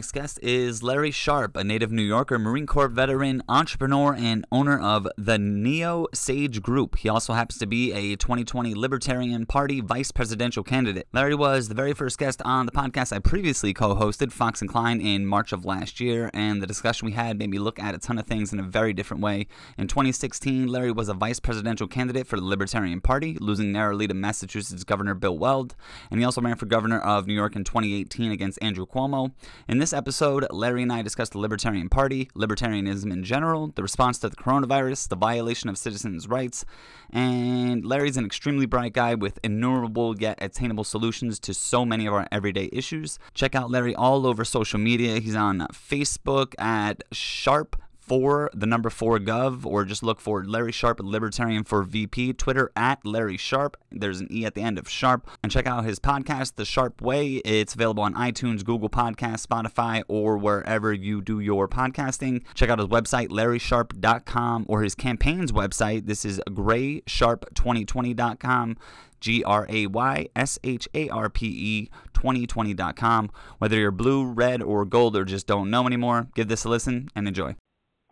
next guest is Larry Sharpe, a native New Yorker, Marine Corps veteran, entrepreneur, and owner of the Neo Sage Group. He also happens to be a 2020 Libertarian Party vice presidential candidate. Larry was the very first guest on the podcast I previously co hosted, Fox and Klein, in March of last year, and the discussion we had made me look at a ton of things in a very different way. In 2016, Larry was a vice presidential candidate for the Libertarian Party, losing narrowly to Massachusetts Governor Bill Weld, and he also ran for governor of New York in 2018 against Andrew Cuomo. In this episode, Larry and I discussed the Libertarian Party, libertarianism in general, the response to the coronavirus, the violation of citizens' rights, and Larry's an extremely bright guy with innumerable yet attainable solutions to so many of our everyday issues. Check out Larry all over social media. He's on Facebook at Sharpe for the number four gov, or just look for Larry Sharpe, Libertarian for VP. Twitter at Larry Sharpe. There's an E at the end of Sharp. And check out his podcast, The Sharpe Way. It's available on iTunes, Google Podcasts, Spotify, or wherever you do your podcasting. Check out his website, larrysharpe.com, or his campaign's website. This is GraySharpe2020.com. G R A Y S H A R P E 2020.com. Whether you're blue, red, or gold, or just don't know anymore, give this a listen and enjoy.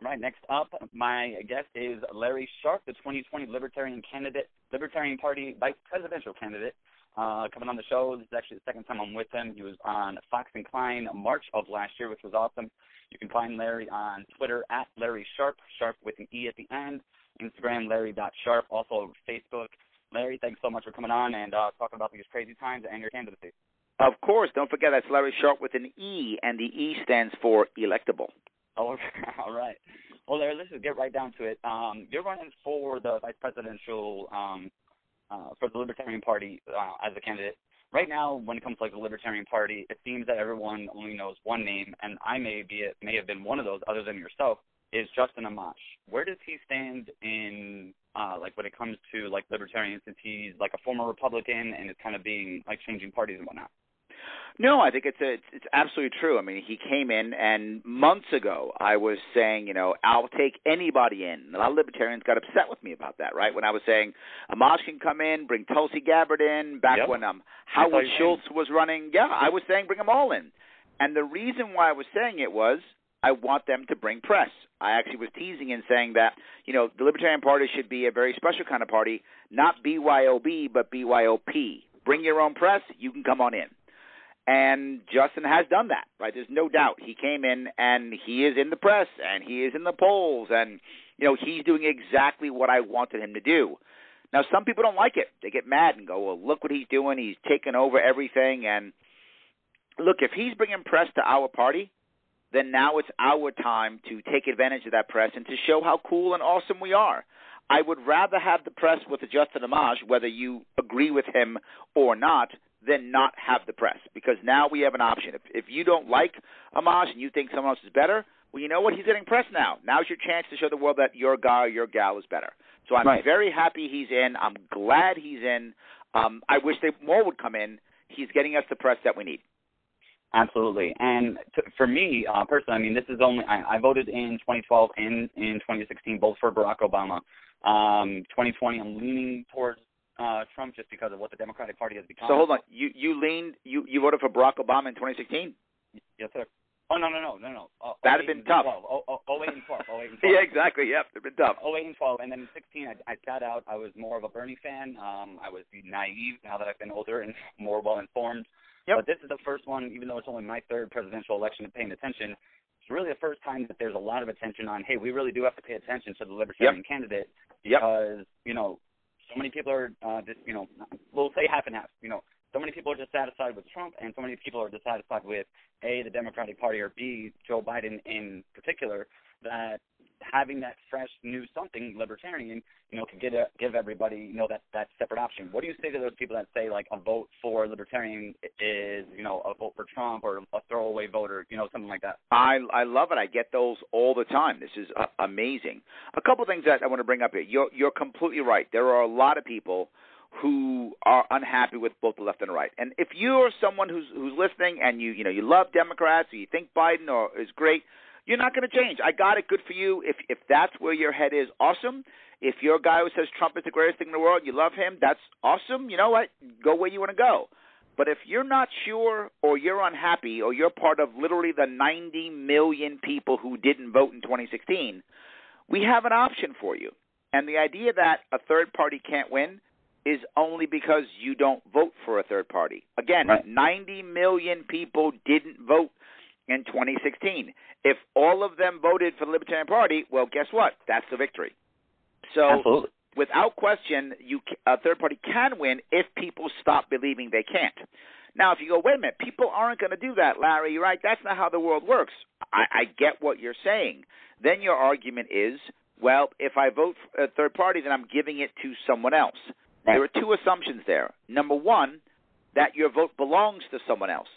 All right, next up, my guest is Larry Sharpe, the 2020 Libertarian candidate, Libertarian Party vice presidential candidate. Uh, coming on the show, this is actually the second time I'm with him. He was on Fox and Klein March of last year, which was awesome. You can find Larry on Twitter at Larry Sharpe, Sharpe with an E at the end. Instagram, Larry.sharpe. Also Facebook. Larry, thanks so much for coming on and uh, talking about these crazy times and your candidacy. Of course. Don't forget that's Larry Sharpe with an E, and the E stands for electable. Oh, all right. Well, Larry, let's just get right down to it. Um, you're running for the vice presidential um, uh, for the Libertarian Party uh, as a candidate. Right now, when it comes to like the Libertarian Party, it seems that everyone only knows one name, and I may be it may have been one of those, other than yourself, is Justin Amash. Where does he stand in uh, like when it comes to like libertarians, since he's like a former Republican and is kind of being like changing parties and whatnot? No, I think it's a, it's, it's absolutely true. I mean, he came in, and months ago, I was saying, you know, I'll take anybody in. A lot of libertarians got upset with me about that, right? When I was saying Amash can come in, bring Tulsi Gabbard in, back Yep. when um Howard Schultz was running. Yeah, I was saying bring them all in. And the reason why I was saying it was I want them to bring press. I actually was teasing and saying that, you know, the Libertarian Party should be a very special kind of party, not BYOB, but BYOP. Bring your own press, you can come on in. And Justin has done that, right? There's no doubt. He came in and he is in the press and he is in the polls and you know, he's doing exactly what I wanted him to do. Now some people don't like it. They get mad and go, "Well, look what he's doing. He's taking over everything." And look, if he's bringing press to our party, then now it's our time to take advantage of that press and to show how cool and awesome we are. I would rather have the press with Justin Amash, whether you agree with him or not, than not have the press because now we have an option. If, if you don't like Amash and you think someone else is better, well, you know what? He's getting press now. Now's your chance to show the world that your guy or your gal is better. So I'm Right. very happy he's in. I'm glad he's in. Um, I wish they more would come in. He's getting us the press that we need. Absolutely. And to, for me uh, personally, I mean, this is only I, I voted in 2012 and in 2016 both for Barack Obama. Um, 2020, I'm leaning towards uh, Trump just because of what the Democratic Party has become. So hold on. You you leaned you you voted for Barack Obama in 2016. Yes, sir. Oh no no no no no. Uh, That'd have been tough. 12. Oh, oh, 08 and 12. 08 and 12. yeah, exactly. Yep, they've been tough. 08 and 12, and then in 16, I, I sat out. I was more of a Bernie fan. Um, I was naive now that I've been older and more well informed. Yep. But this is the first one, even though it's only my third presidential election and paying attention. It's really the first time that there's a lot of attention on. Hey, we really do have to pay attention to the libertarian candidate Yep. because you know so many people are uh, just you know we'll say half and half. You know, so many people are dissatisfied with Trump, and so many people are dissatisfied with a the Democratic Party or b Joe Biden in particular. That having that fresh new something libertarian, you know, could get a, give everybody you know that that separate option. What do you say to those people that say like a vote for libertarian is you know a vote for Trump or a throwaway voter, you know, something like that? I I love it. I get those all the time. This is uh, amazing. A couple things that I want to bring up here. You're you're completely right. There are a lot of people who are unhappy with both the left and the right. And if you're someone who's who's listening and you you know you love Democrats or you think Biden or is great, you're not going to change. I got it. Good for you. If if that's where your head is, awesome. If you're a guy who says Trump is the greatest thing in the world, you love him, that's awesome. You know what? Go where you want to go. But if you're not sure or you're unhappy or you're part of literally the 90 million people who didn't vote in 2016, we have an option for you. And the idea that a third party can't win is only because you don't vote for a third party. Again, right. 90 million people didn't vote in 2016. If all of them voted for the Libertarian Party, well, guess what? That's the victory. So, Absolutely. without question, you a third party can win if people stop believing they can't. Now, if you go, wait a minute, people aren't going to do that, Larry. You're right. That's not how the world works. I, I get what you're saying. Then your argument is, well, if I vote for a uh, third party, then I'm giving it to someone else. Right. There are two assumptions there. Number one, that your vote belongs to someone else.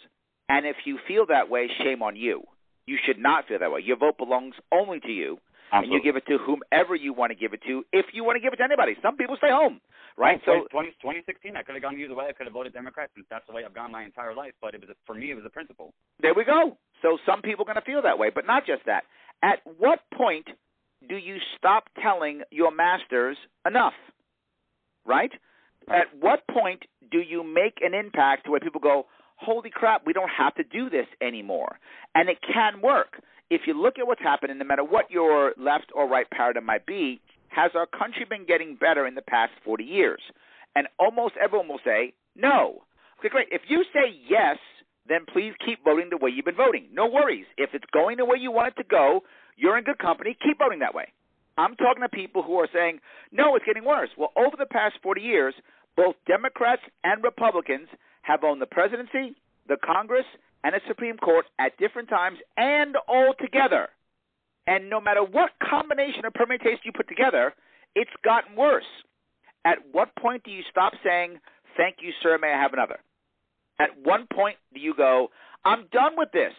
And if you feel that way, shame on you. You should not feel that way. Your vote belongs only to you, and you give it to whomever you want to give it to. If you want to give it to anybody, some people stay home, right? So 20, 2016, I could have gone either way. I could have voted Democrat since that's the way I've gone my entire life. But it was for me, it was a principle. there we go. So some people are going to feel that way, but not just that. At what point do you stop telling your masters enough? Right? At what point do you make an impact to where people go, holy crap, we don't have to do this anymore? And it can work. If you look at what's happening, no matter what your left or right paradigm might be, has our country been getting better in the past 40 years? And almost everyone will say, no. Okay, great. If you say yes, then please keep voting the way you've been voting. No worries. If it's going the way you want it to go, you're in good company. Keep voting that way. I'm talking to people who are saying, no, it's getting worse. Well, over the past 40 years, both Democrats and Republicans have owned the presidency, the Congress, and the Supreme Court at different times and all together. And no matter what combination or permutation you put together, it's gotten worse. At what point do you stop saying, thank you, sir, may I have another? At one point do you go, I'm done with this.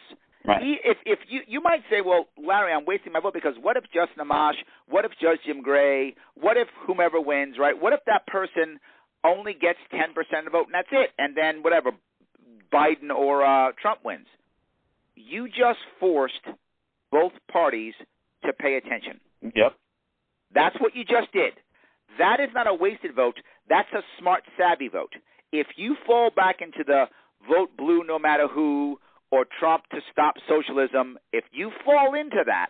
Right. E- If if you you might say, well, Larry, I'm wasting my vote because what if Justin Amash? What if Judge Jim Gray? What if whomever wins? Right? What if that person only gets ten percent of the vote and that's it, and then whatever Biden or uh, Trump wins? You just forced both parties to pay attention. Yep. That's what you just did. That is not a wasted vote. That's a smart, savvy vote. If you fall back into the vote blue no matter who or Trump to stop socialism, if you fall into that,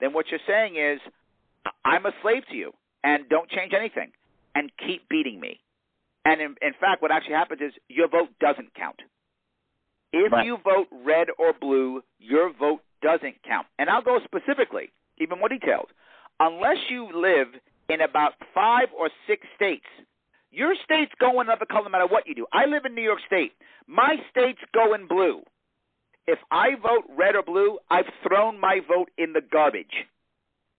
then what you're saying is, I'm a slave to you and don't change anything and keep beating me. And in, in fact, what actually happens is your vote doesn't count. If Right. you vote red or blue, your vote doesn't count. And I'll go specifically, even more detailed. Unless you live in about five or six states, your state's going another color no matter what you do. I live in New York State. My state's going blue. If I vote red or blue, I've thrown my vote in the garbage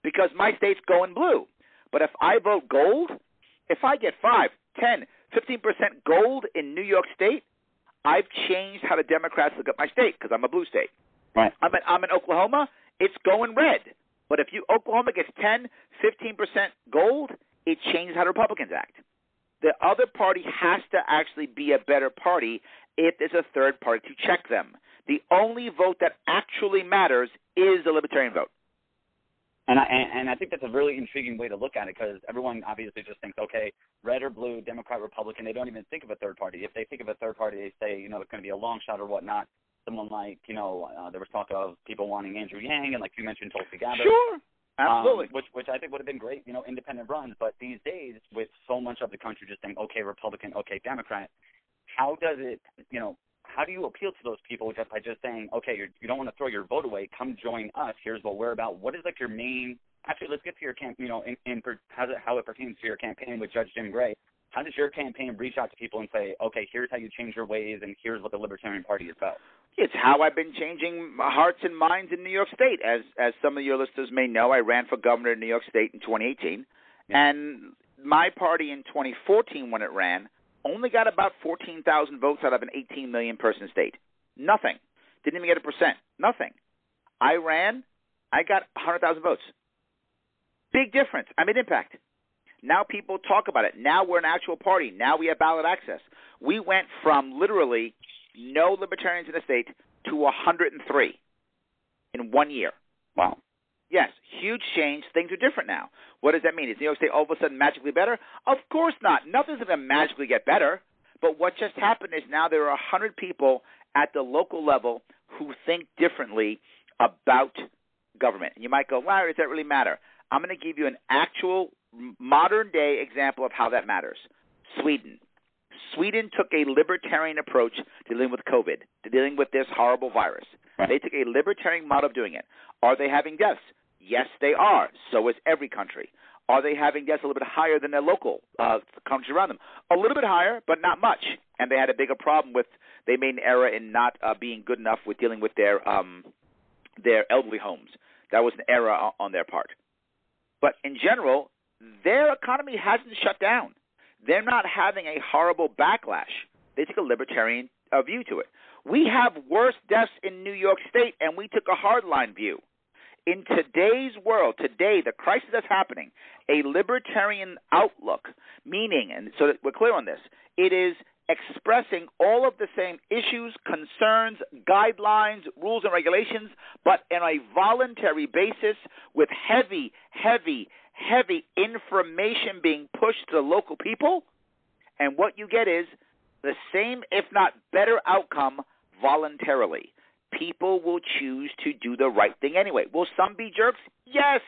because my state's going blue. But if I vote gold, if I get 5, 10, 15% gold in New York State, I've changed how the Democrats look at my state because I'm a blue state. Right. I'm in, I'm in Oklahoma, it's going red. But if you Oklahoma gets 10, 15% gold, it changes how the Republicans act. The other party has to actually be a better party if there's a third party to check them. The only vote that actually matters is the libertarian vote. And I and, and I think that's a really intriguing way to look at it because everyone obviously just thinks, okay, red or blue, Democrat, Republican. They don't even think of a third party. If they think of a third party, they say, you know, it's going to be a long shot or whatnot. Someone like, you know, uh, there was talk of people wanting Andrew Yang, and like you mentioned, Tulsi Gabbard. Sure. um, Absolutely. which which I think would have been great, you know, independent runs. But these days, with so much of the country just saying, okay, Republican, okay, Democrat, how does it, you know, how do you appeal to those people just by just saying, okay, you're, you don't want to throw your vote away, come join us. Here's what we're about. What is like your main? Actually, let's get to your camp. You know, in, in per- how it, how it pertains to your campaign with Judge Jim Gray. How does your campaign reach out to people and say, okay, here's how you change your ways, and here's what the Libertarian Party is about? It's how I've been changing hearts and minds in New York State. As as some of your listeners may know, I ran for governor in New York State in 2018, Yeah. and my party in 2014, when it ran, only got about 14,000 votes out of an 18 million person state. Nothing. Didn't even get a percent. Nothing. I ran. I got 100,000 votes. Big difference. I made impact. Now people talk about it. Now we're an actual party. Now we have ballot access. We went from literally no libertarians in the state to 103 in one year. Wow. Yes, huge change. Things are different now. What does that mean? Is New York State all of a sudden magically better? Of course not. Nothing's going to magically get better. But what just happened is now there are 100 people at the local level who think differently about government. And you might go, Larry, does that really matter? I'm going to give you an actual modern day example of how that matters. Sweden. Sweden took a libertarian approach to dealing with COVID, to dealing with this horrible virus. They took a libertarian model of doing it. Are they having deaths? Yes, they are. So is every country. Are they having deaths a little bit higher than their local uh, countries around them? A little bit higher, but not much. And they had a bigger problem with they made an error in not uh, being good enough with dealing with their um, their elderly homes. That was an error on their part. But in general, their economy hasn't shut down. They're not having a horrible backlash. They took a libertarian uh, view to it. We have worse deaths in New York State, and we took a hardline view. In today's world, today, the crisis that's happening, a libertarian outlook, meaning, and so that we're clear on this, it is expressing all of the same issues, concerns, guidelines, rules, and regulations, but on a voluntary basis with heavy, heavy, heavy information being pushed to the local people. And what you get is the same, if not better, outcome voluntarily. People will choose to do the right thing anyway. Will some be jerks? Yes.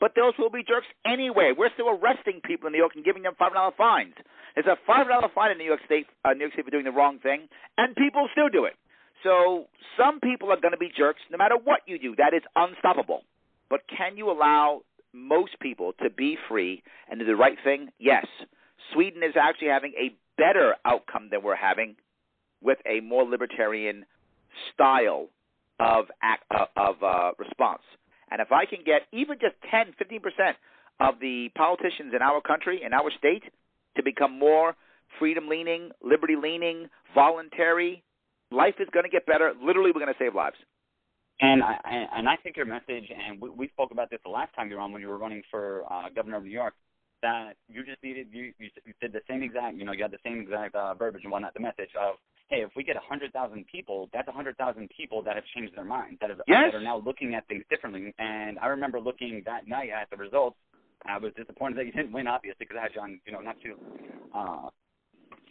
But those will be jerks anyway. We're still arresting people in New York and giving them five dollar fines. There's a five dollar fine in New York State, uh, New York State for doing the wrong thing, and people still do it. So some people are going to be jerks no matter what you do. That is unstoppable. But can you allow most people to be free and do the right thing? Yes. Sweden is actually having a better outcome than we're having with a more libertarian style of act, uh, of uh, response. And if I can get even just 10, 15% of the politicians in our country, in our state, to become more freedom leaning, liberty leaning, voluntary, life is going to get better. Literally, we're going to save lives. And I and I think your message, and we, we spoke about this the last time you were on when you were running for uh, governor of New York, that you just needed you you, did the same exact you know you had the same exact uh, verbiage and whatnot. The message of hey, if we get a hundred thousand people, that's a hundred thousand people that have changed their minds, that, have, yes. that are now looking at things differently. And I remember looking that night at the results. I was disappointed that you didn't win, obviously, because I had on, you know, not too uh,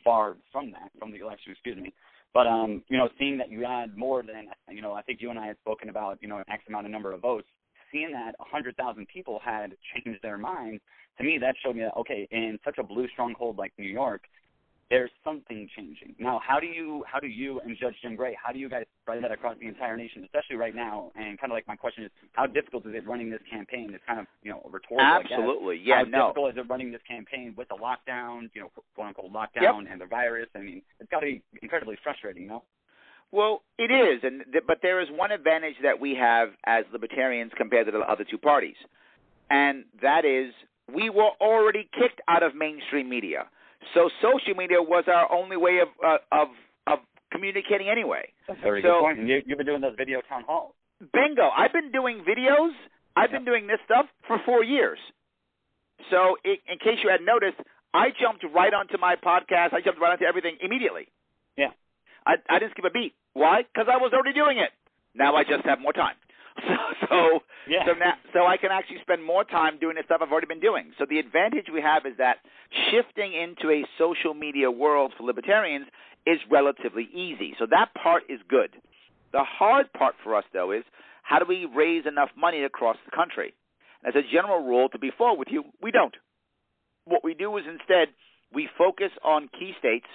far from that, from the election, excuse me. But um, you know, seeing that you had more than, you know, I think you and I had spoken about, you know, an X amount of number of votes. Seeing that a hundred thousand people had changed their minds, to me, that showed me that okay, in such a blue stronghold like New York, there's something changing. Now, how do you how do you and Judge Jim Gray how do you guys spread that across the entire nation, especially right now? And kind of like my question is, how difficult is it running this campaign? It's kind of you know rhetorical. Absolutely, yeah. How no. difficult is it running this campaign with the lockdown, you know, quote unquote lockdown yep. and the virus? I mean, it's got to be incredibly frustrating, no? Well, it is, and th- but there is one advantage that we have as libertarians compared to the other two parties, and that is we were already kicked out of mainstream media. So social media was our only way of uh, of of communicating anyway. That's a very so, good point. And you, you've been doing those video town halls. Bingo! I've been doing videos. I've yep. been doing this stuff for four years. So, in, in case you hadn't noticed, I jumped right onto my podcast. I jumped right onto everything immediately. Yeah. I, I didn't skip a beat. Why? Because I was already doing it. Now I just have more time. So, so yeah. so now so I can actually spend more time doing the stuff I've already been doing. So the advantage we have is that shifting into a social media world for libertarians is relatively easy. So that part is good. The hard part for us though is how do we raise enough money across the country? As a general rule, to be fair with you, we don't. What we do is instead we focus on key states,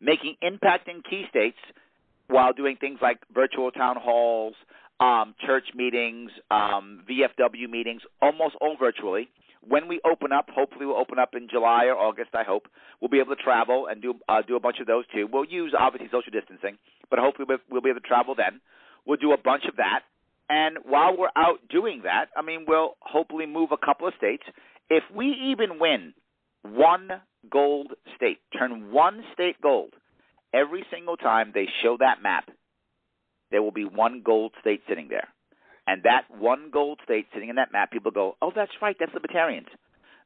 making impact in key states while doing things like virtual town halls, um, church meetings, um, VFW meetings, almost all virtually. When we open up, hopefully we'll open up in July or August. I hope we'll be able to travel and do uh, do a bunch of those too. We'll use obviously social distancing, but hopefully we'll be able to travel then. We'll do a bunch of that, and while we're out doing that, I mean, we'll hopefully move a couple of states. If we even win one gold state, turn one state gold, every single time they show that map, there will be one gold state sitting there. And that one gold state sitting in that map, people go, oh, that's right, that's libertarians.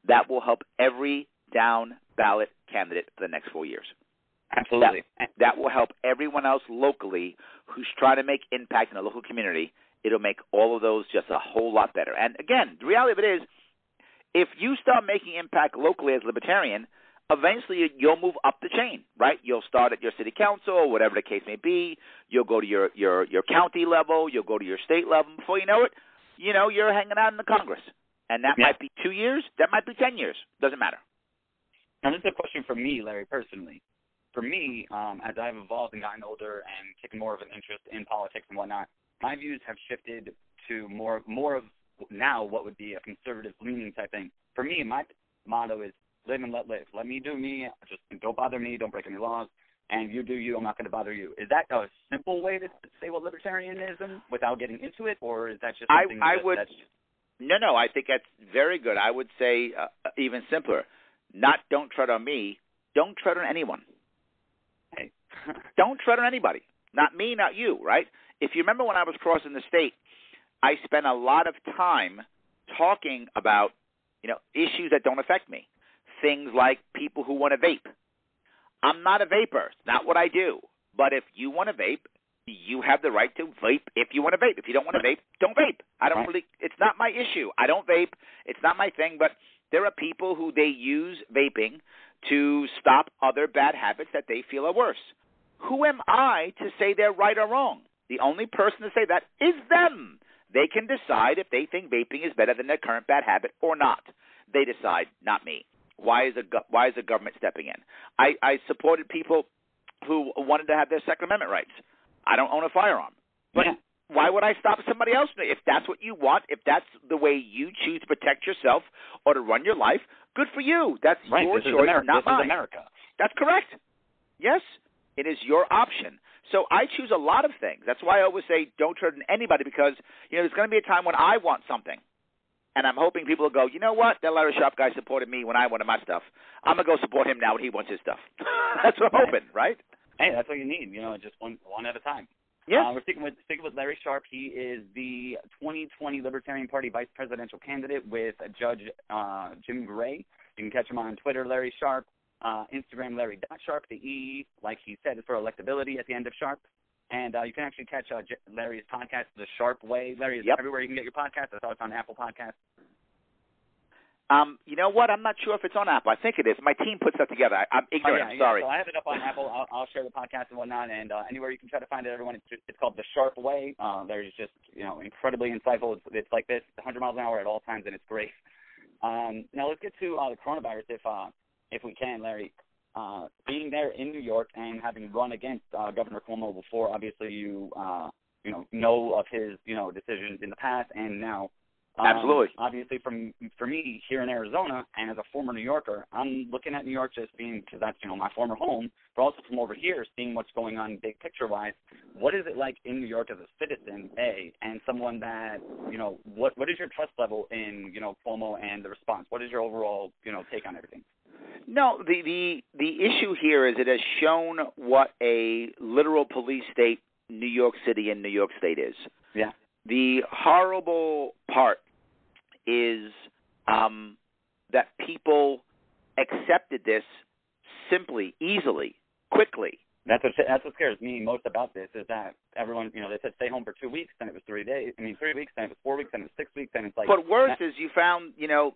That will help every down ballot candidate for the next four years. Absolutely. That, that will help everyone else locally who's trying to make impact in the local community. It'll make all of those just a whole lot better. And again, the reality of it is, if you start making impact locally as libertarian, eventually you'll move up the chain, right? You'll start at your city council or whatever the case may be. You'll go to your your your county level. You'll go to your state level. Before you know it, you know you're hanging out in the Congress, and that Yeah. might be two years. That might be ten years. Doesn't matter. Now, this is a question for me, Larry, personally. For me, um, as I've evolved and gotten older and taken more of an interest in politics and whatnot, my views have shifted to more more of now what would be a conservative leaning type thing. For me, my motto is live and let live. Let me do me. Just don't bother me. Don't break any laws. And you do you. I'm not going to bother you. Is that a simple way to say what libertarianism without getting into it, or is that just I- something I that, would- No, no, I think that's very good. I would say uh, even simpler. Not don't tread on me. Don't tread on anyone. hey, Don't tread on anybody. Not me, not you, right? If you remember when I was crossing the state, I spent a lot of time talking about, you know, issues that don't affect me. Things like people who want to vape. I'm not a vapor. It's not what I do. But if you want to vape, you have the right to vape if you want to vape. If you don't want to vape, don't vape. I don't really it's not my issue. I don't vape. It's not my thing, but there are people who they use vaping to stop other bad habits that they feel are worse. Who am I to say they're right or wrong? The only person to say that is them. They can decide if they think vaping is better than their current bad habit or not. They decide, not me. Why is a go- why is the government stepping in? I, I supported people who wanted to have their Second Amendment rights. I don't own a firearm, but Yeah. why would I stop somebody else? If that's what you want, if that's the way you choose to protect yourself or to run your life, good for you. That's right? your This choice, not This mine. is America. That's correct. Yes, it is your option. So I choose a lot of things. That's why I always say don't on anybody because you know there's going to be a time when I want something, and I'm hoping people will go. You know what? That Larry Sharpe guy supported me when I wanted my stuff. I'm gonna go support him now when he wants his stuff. That's what I'm hoping, right? Hey, that's what you need. You know, just one one at a time. Yeah. Uh, we're sticking with sticking with Larry Sharpe. He is the 2020 Libertarian Party vice presidential candidate with Judge uh, Jim Gray. You can catch him on Twitter, Larry Sharpe, uh, Instagram, Larry Sharpe. The E, like he said, is for electability at the end of Sharp. And uh, you can actually catch uh, Larry's podcast, The Sharpe Way. Larry is Yep. everywhere you can get your podcast. I saw it's on Apple Podcasts. Um, you know what? I'm not sure if it's on Apple. I think it is. My team puts that together. I, I'm Oh, ignorant. yeah, I'm yeah. sorry. So I have it up on Apple. I'll, I'll share the podcast and whatnot, and uh, anywhere you can try to find it, everyone. It's, just, it's called The Sharpe Way. Uh, there's just you know incredibly insightful. It's, it's like this, 100 miles an hour at all times, and it's great. Um, now let's get to uh, the coronavirus, if uh, if we can, Larry. Uh, being there in New York and having run against uh, Governor Cuomo before, obviously you uh, you know know of his you know decisions in the past and now. Um, Absolutely. Obviously, from for me here in Arizona, and as a former New Yorker, I'm looking at New York just being because that's you know my former home, but also from over here, seeing what's going on big picture wise. What is it like in New York as a citizen, a, and someone that you know what what is your trust level in you know Cuomo and the response? What is your overall you know take on everything? No, the the the issue here is it has shown what a literal police state New York City and New York State is. Yeah. The horrible part is um, that people accepted this simply, easily, quickly. That's what that's what scares me most about this is that everyone you know they said stay home for two weeks, then it was three days. I mean three weeks, then it was four weeks, then it was six weeks, then it's like. but worse is you found, you know,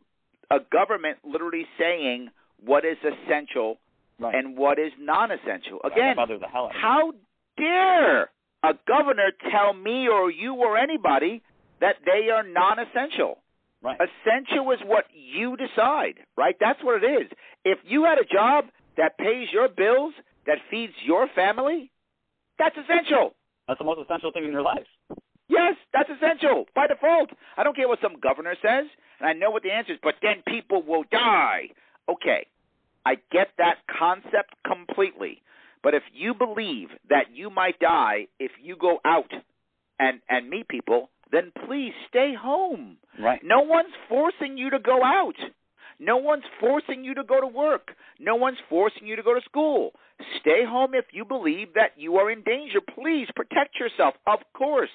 a government literally saying what is essential right. and what is non-essential. Again, bothers the hell out of me. How dare a governor tell me or you or anybody that they are non-essential? Right. Essential is what you decide, right? That's what it is. If you had a job that pays your bills, that feeds your family, that's essential. That's the most essential thing in your life. Yes, that's essential by default. I don't care what some governor says, and I know what the answer is, but then people will die. Okay, I get that concept completely. But if you believe that you might die if you go out and and meet people, then please stay home. Right. No one's forcing you to go out. No one's forcing you to go to work. No one's forcing you to go to school. Stay home if you believe that you are in danger. Please protect yourself, of course.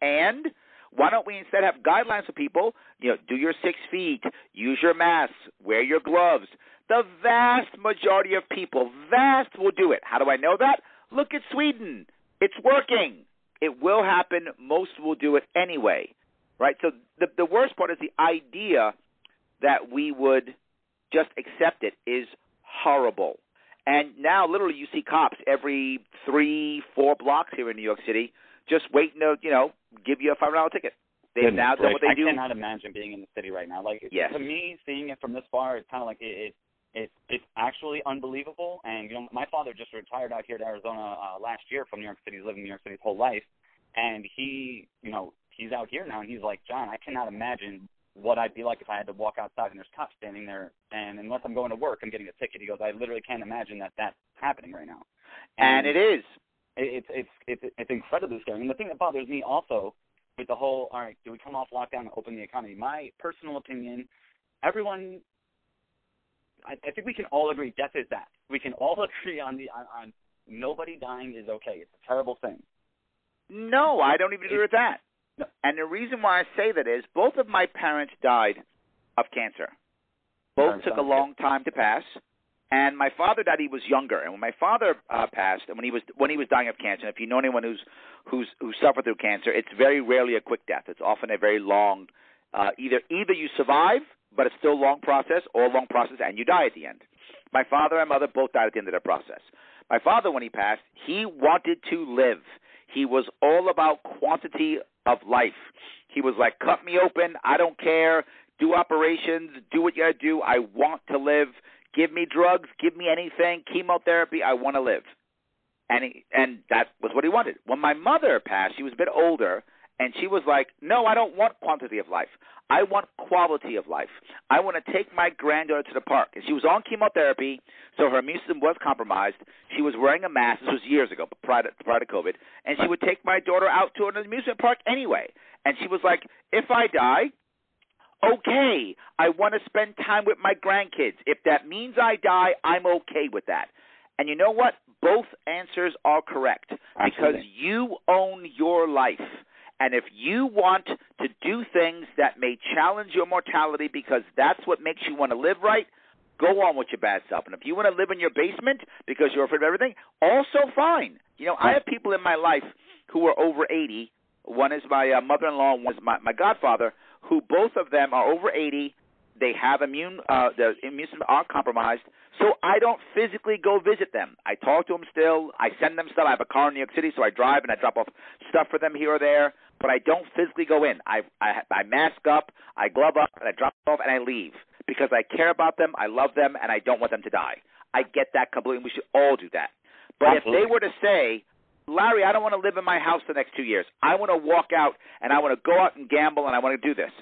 And why don't we instead have guidelines for people? You know, do your six feet, use your masks, wear your gloves. The vast majority of people, vast, will do it. How do I know that? Look at Sweden. It's working. It will happen. Most will do it anyway. Right? So the the worst part is the idea that we would just accept it is horrible. And now, literally, you see cops every three, four blocks here in New York City, just waiting to, you know, give you a five dollar ticket. They've now done what they I do. I cannot imagine being in the city right now. Like yes. to me, seeing it from this far, it's kind of like it, it it's it's actually unbelievable. And you know, my father just retired out here to Arizona uh, last year from New York City. He's lived in New York City his whole life, and he, you know, he's out here now, and he's like, John, I cannot imagine what I'd be like if I had to walk outside and there's cops standing there, and unless I'm going to work, I'm getting a ticket. He goes, I literally can't imagine that that's happening right now. And, and it is. It's it's it's it's incredibly scary. And the thing that bothers me also with the whole, all right, do we come off lockdown and open the economy? My personal opinion, everyone I, I think we can all agree death is bad. We can all agree on the on, on nobody dying is okay. It's a terrible thing. No, I don't even agree with that. No. And the reason why I say that is both of my parents died of cancer. Both took a long time to pass. And my father died. He was younger, and when my father uh, passed, and when he was when he was dying of cancer, if you know anyone who's who's who suffered through cancer, it's very rarely a quick death. It's often a very long. Uh, either either you survive but it's still a long process or a long process, and you die at the end. My father and mother both died at the end of their process. My father, when he passed, he wanted to live. He was all about quantity of life. He was like, cut me open. I don't care. Do operations. Do what you got to do. I want to live. Give me drugs. Give me anything. Chemotherapy. I want to live. And he, and that was what he wanted. When my mother passed, she was a bit older, and she was like, "No, I don't want quantity of life. I want quality of life. I want to take my granddaughter to the park." And she was on chemotherapy, so her immune system was compromised. She was wearing a mask. This was years ago, prior to, prior to COVID. And she would take my daughter out to an amusement park anyway. And she was like, "If I die, okay. I want to spend time with my grandkids. If that means I die, I'm okay with that." And you know what? Both answers are correct Absolutely. because you own your life. And if you want to do things that may challenge your mortality because that's what makes you want to live right, go on with your bad self. And if you want to live in your basement because you're afraid of everything, also fine. You know, I have people in my life who are over 80. One is my uh, mother-in-law, one is my, my godfather, who both of them are over 80. They have immune, uh, the immune system are compromised. So I don't physically go visit them. I talk to them still. I send them stuff. I have a car in New York City, so I drive and I drop off stuff for them here or there. But I don't physically go in. I I, I mask up, I glove up, and I drop off, and I leave because I care about them, I love them, and I don't want them to die. I get that completely. We should all do that. But Absolutely. if they were to say, Larry, I don't want to live in my house the next two years. I want to walk out and I want to go out and gamble and I want to do this.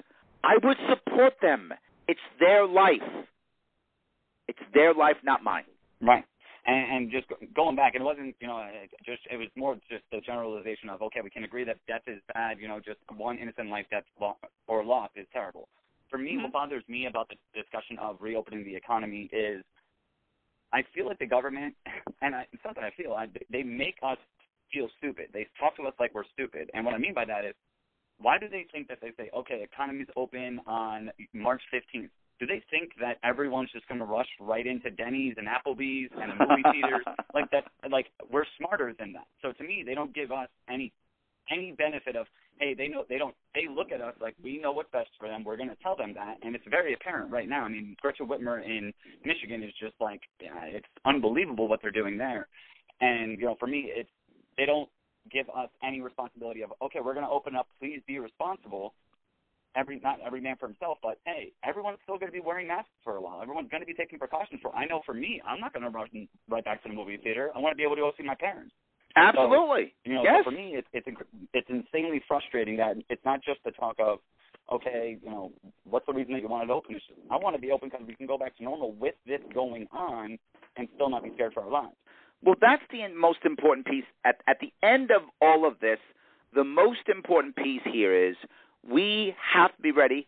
I would support them. It's their life. It's their life, not mine. Right. And, and just going back, it wasn't, you know, just it was more just the generalization of okay, we can agree that death is bad. You know, just one innocent life that's lo- or lost is terrible. For me, mm-hmm. what bothers me about the discussion of reopening the economy is, I feel like the government, and I, it's not that I feel, I, they make us feel stupid. They talk to us like we're stupid. And what I mean by that is, why do they think that they say, okay, economy's open on March 15th? Do they think that everyone's just going to rush right into Denny's and Applebee's and the movie theaters? Like that, like we're smarter than that. So to me, they don't give us any any benefit of hey, they know they don't they look at us like we know what's best for them. We're going to tell them that, and it's very apparent right now. I mean, Gretchen Whitmer in Michigan is just like yeah, it's unbelievable what they're doing there. And you know, for me, it's they don't give us any responsibility of okay, we're going to open up. Please be responsible every not every man for himself, but hey, everyone's still going to be wearing masks for a while. Everyone's going to be taking precautions. For I know for me, I'm not going to rush right back to the movie theater. I want to be able to go see my parents. Absolutely. So, you know, yes. for me, it's it's it's insanely frustrating that it's not just the talk of okay, you know, what's the reason that you wanted to open? I want to be open because we can go back to normal with this going on and still not be scared for our lives. Well, that's the most important piece. At at the end of all of this, the most important piece here is we have to be ready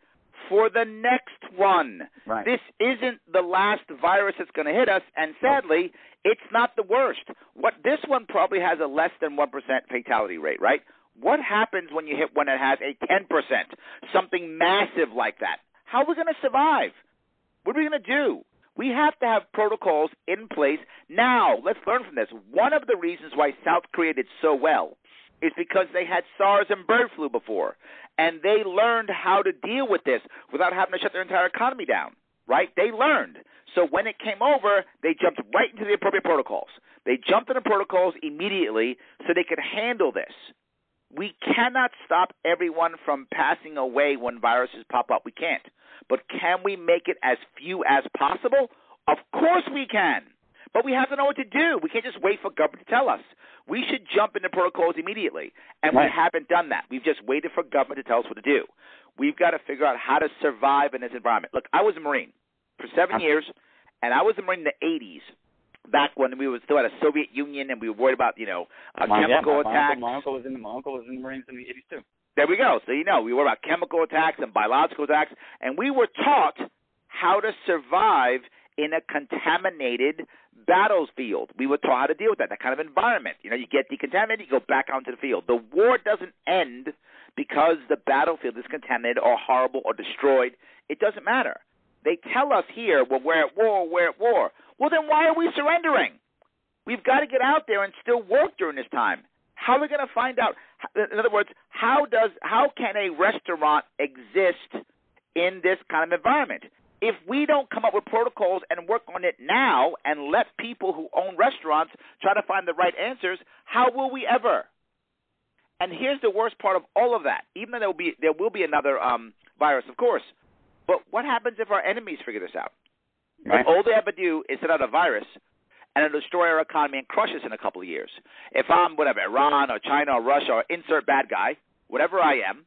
for the next one. Right. This isn't the last virus that's going to hit us, and sadly, it's not the worst. What this one probably has a less than one percent fatality rate, right? What happens when you hit one that has a ten percent, something massive like that? How are we going to survive? What are we going to do? We have to have protocols in place now. Let's learn from this. One of the reasons why South Korea did so well is because they had SARS and bird flu before, and they learned how to deal with this without having to shut their entire economy down. Right? They learned. So when it came over, they jumped right into the appropriate protocols. They jumped into protocols immediately so they could handle this. We cannot stop everyone from passing away when viruses pop up. We can't. But can we make it as few as possible? Of course we can. But we have to know what to do. We can't just wait for government to tell us. We should jump into protocols immediately. And right. we haven't done that. We've just waited for government to tell us what to do. We've got to figure out how to survive in this environment. Look, I was a Marine for seven years, and I was a Marine in the 80s back when we were still at a Soviet Union and we were worried about, you know, uh, my, chemical yeah, my, attacks. My uncle, my uncle was in the my uncle was in the Marines in the 80s too. There we go. So you know, we were about chemical attacks and biological attacks, and we were taught how to survive in a contaminated battlefield. We were taught how to deal with that, that kind of environment. You know, you get decontaminated, you go back onto the field. The war doesn't end because the battlefield is contaminated or horrible or destroyed. It doesn't matter. They tell us here, well, we're at war, we're at war. Well, then why are we surrendering? We've got to get out there and still work during this time. How are we going to find out? In other words, how does how can a restaurant exist in this kind of environment? If we don't come up with protocols and work on it now and let people who own restaurants try to find the right answers, how will we ever? And here's the worst part of all of that. Even though there will be there will be another um, virus, of course, but what happens if our enemies figure this out? Right. If all they ever do is set out a virus and it'll destroy our economy and crush us in a couple of years. If I'm whatever Iran or China or Russia or insert bad guy, whatever I am,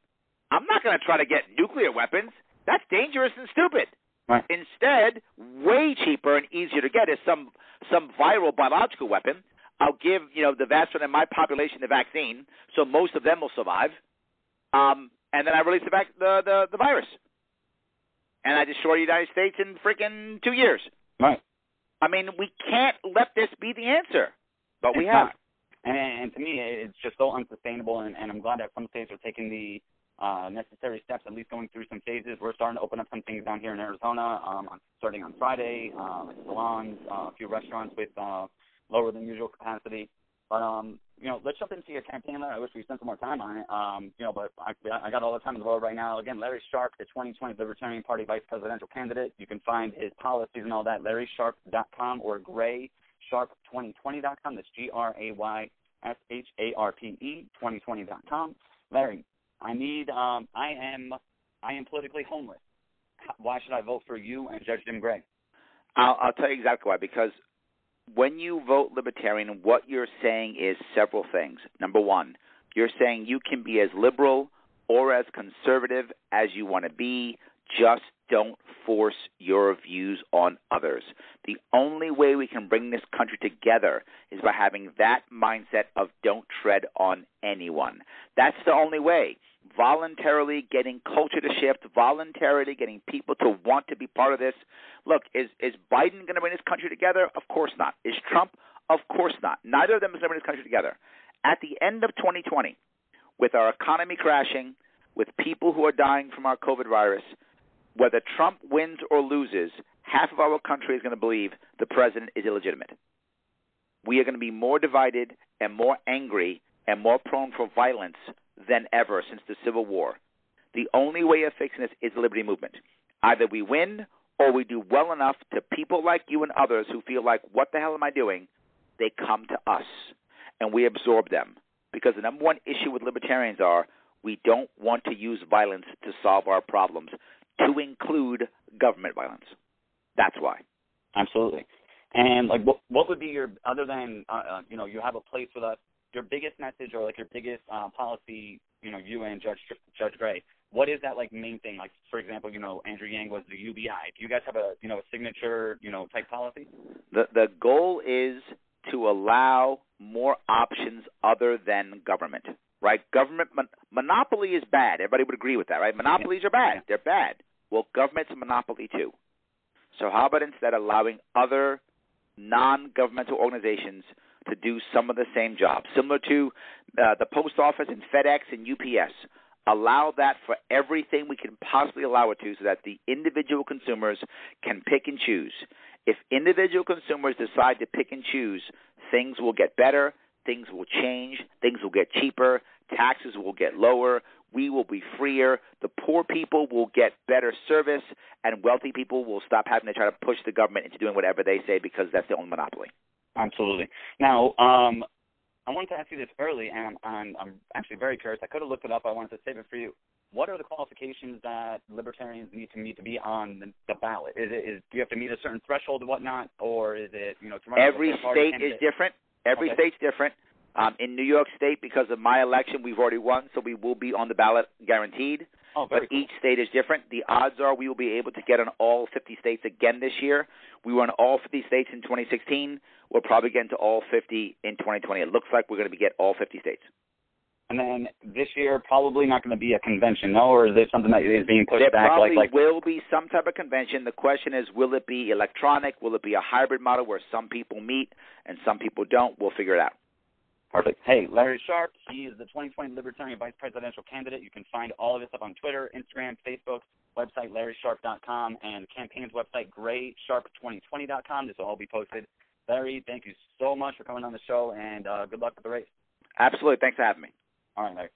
I'm not going to try to get nuclear weapons. That's dangerous and stupid. Right. Instead, way cheaper and easier to get is some some viral biological weapon. I'll give you know the vast majority of my population the vaccine, so most of them will survive. Um, and then I release the, vac- the the the virus, and I destroy the United States in freaking two years. Right. I mean, we can't let this be the answer, but we it's have. Not. And, and to me, it's just so unsustainable. And, and I'm glad that some states are taking the uh, necessary steps, at least going through some phases. We're starting to open up some things down here in Arizona, um, starting on Friday, uh, salons, uh, a few restaurants with uh, lower than usual capacity. But um, you know, let's jump into your campaign. Larry. I wish we spent some more time on it. Um, you know, but I, I got all the time in the world right now. Again, Larry Sharpe, the 2020 Libertarian Party vice presidential candidate. You can find his policies and all that. LarrySharpe.com or GraySharpe2020.com. That's G R A Y S H A R P E 2020.com. Larry, I need. Um, I am. I am politically homeless. Why should I vote for you and Judge Jim Gray? I'll, I'll tell you exactly why. Because when you vote libertarian, what you're saying is several things. Number one, you're saying you can be as liberal or as conservative as you want to be, just don't force your views on others. The only way we can bring this country together is by having that mindset of don't tread on anyone. That's the only way voluntarily getting culture to shift, voluntarily getting people to want to be part of this. Look, is is Biden going to bring this country together? Of course not. Is Trump? Of course not. Neither of them is going to bring this country together. At the end of 2020, with our economy crashing, with people who are dying from our COVID virus, whether Trump wins or loses, half of our country is going to believe the president is illegitimate. We are going to be more divided and more angry and more prone for violence than ever since the Civil War. The only way of fixing this is the liberty movement. Either we win or we do well enough to people like you and others who feel like, what the hell am I doing? They come to us and we absorb them. Because the number one issue with libertarians are we don't want to use violence to solve our problems, to include government violence. That's why. Absolutely. And like, what, what would be your other than uh, uh, you know you have a place with us your biggest message or like your biggest uh, policy, you know, you and Judge Judge Gray, what is that like main thing? Like for example, you know, Andrew Yang was the UBI. Do you guys have a you know a signature you know type policy? The the goal is to allow more options other than government. Right? Government mon- monopoly is bad. Everybody would agree with that, right? Monopolies are bad. They're bad. Well, government's a monopoly too. So how about instead allowing other non-governmental organizations to do some of the same jobs, similar to uh, the post office and FedEx and UPS. Allow that for everything we can possibly allow it to so that the individual consumers can pick and choose. If individual consumers decide to pick and choose, things will get better, things will change, things will get cheaper, taxes will get lower, we will be freer. The poor people will get better service, and wealthy people will stop having to try to push the government into doing whatever they say because that's their own monopoly. Absolutely. Now, um, I wanted to ask you this early, and I'm, I'm actually very curious. I could have looked it up. I wanted to save it for you. What are the qualifications that libertarians need to meet to be on the, the ballot? Is it is do you have to meet a certain threshold and whatnot, or is it you know Every state is different. Every okay. state's different. Um, in New York State, because of my election, we've already won, so we will be on the ballot guaranteed. Oh, but cool. each state is different. The odds are we will be able to get on all 50 states again this year. We were on all 50 states in 2016. We'll probably get into all 50 in 2020. It looks like we're going to be get all 50 states. And then this year, probably not going to be a convention, no? Or is it something that is being pushed there back? probably like, like will be some type of convention. The question is, will it be electronic? Will it be a hybrid model where some people meet and some people don't? We'll figure it out. Perfect. Hey, Larry Sharpe. he is the 2020 Libertarian Vice Presidential Candidate. You can find all of his stuff on Twitter, Instagram, Facebook, website larrysharpe.com, and campaign's website GraySharpe2020.com. This will all be posted. Larry, thank you so much for coming on the show, and uh, good luck with the race. Absolutely. Thanks for having me. All right, Larry.